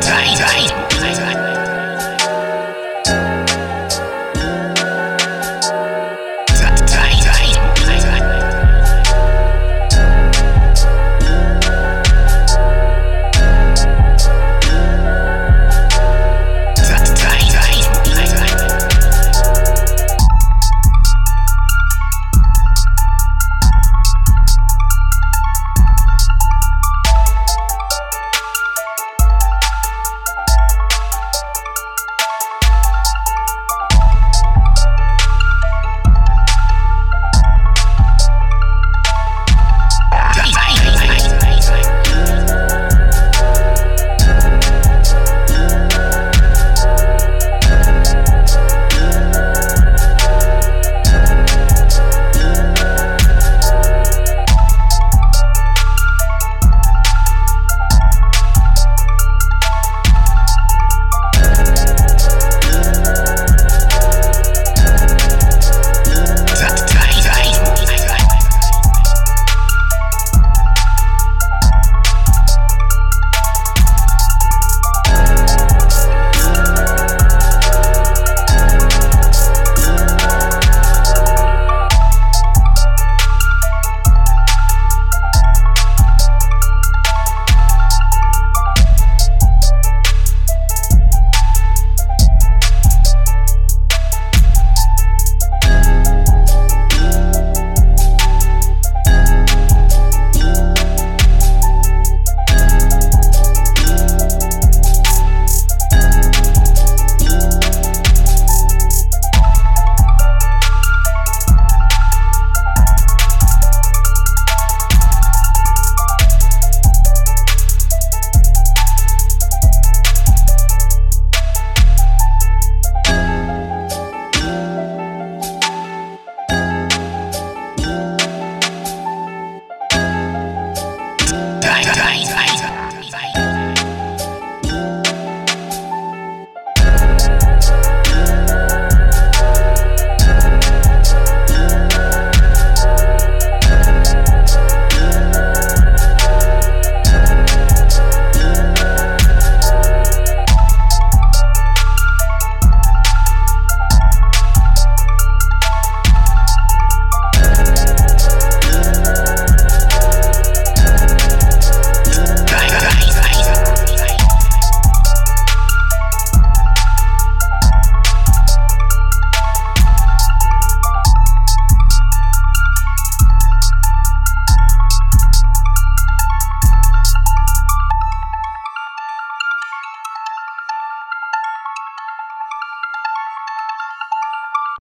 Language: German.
Time.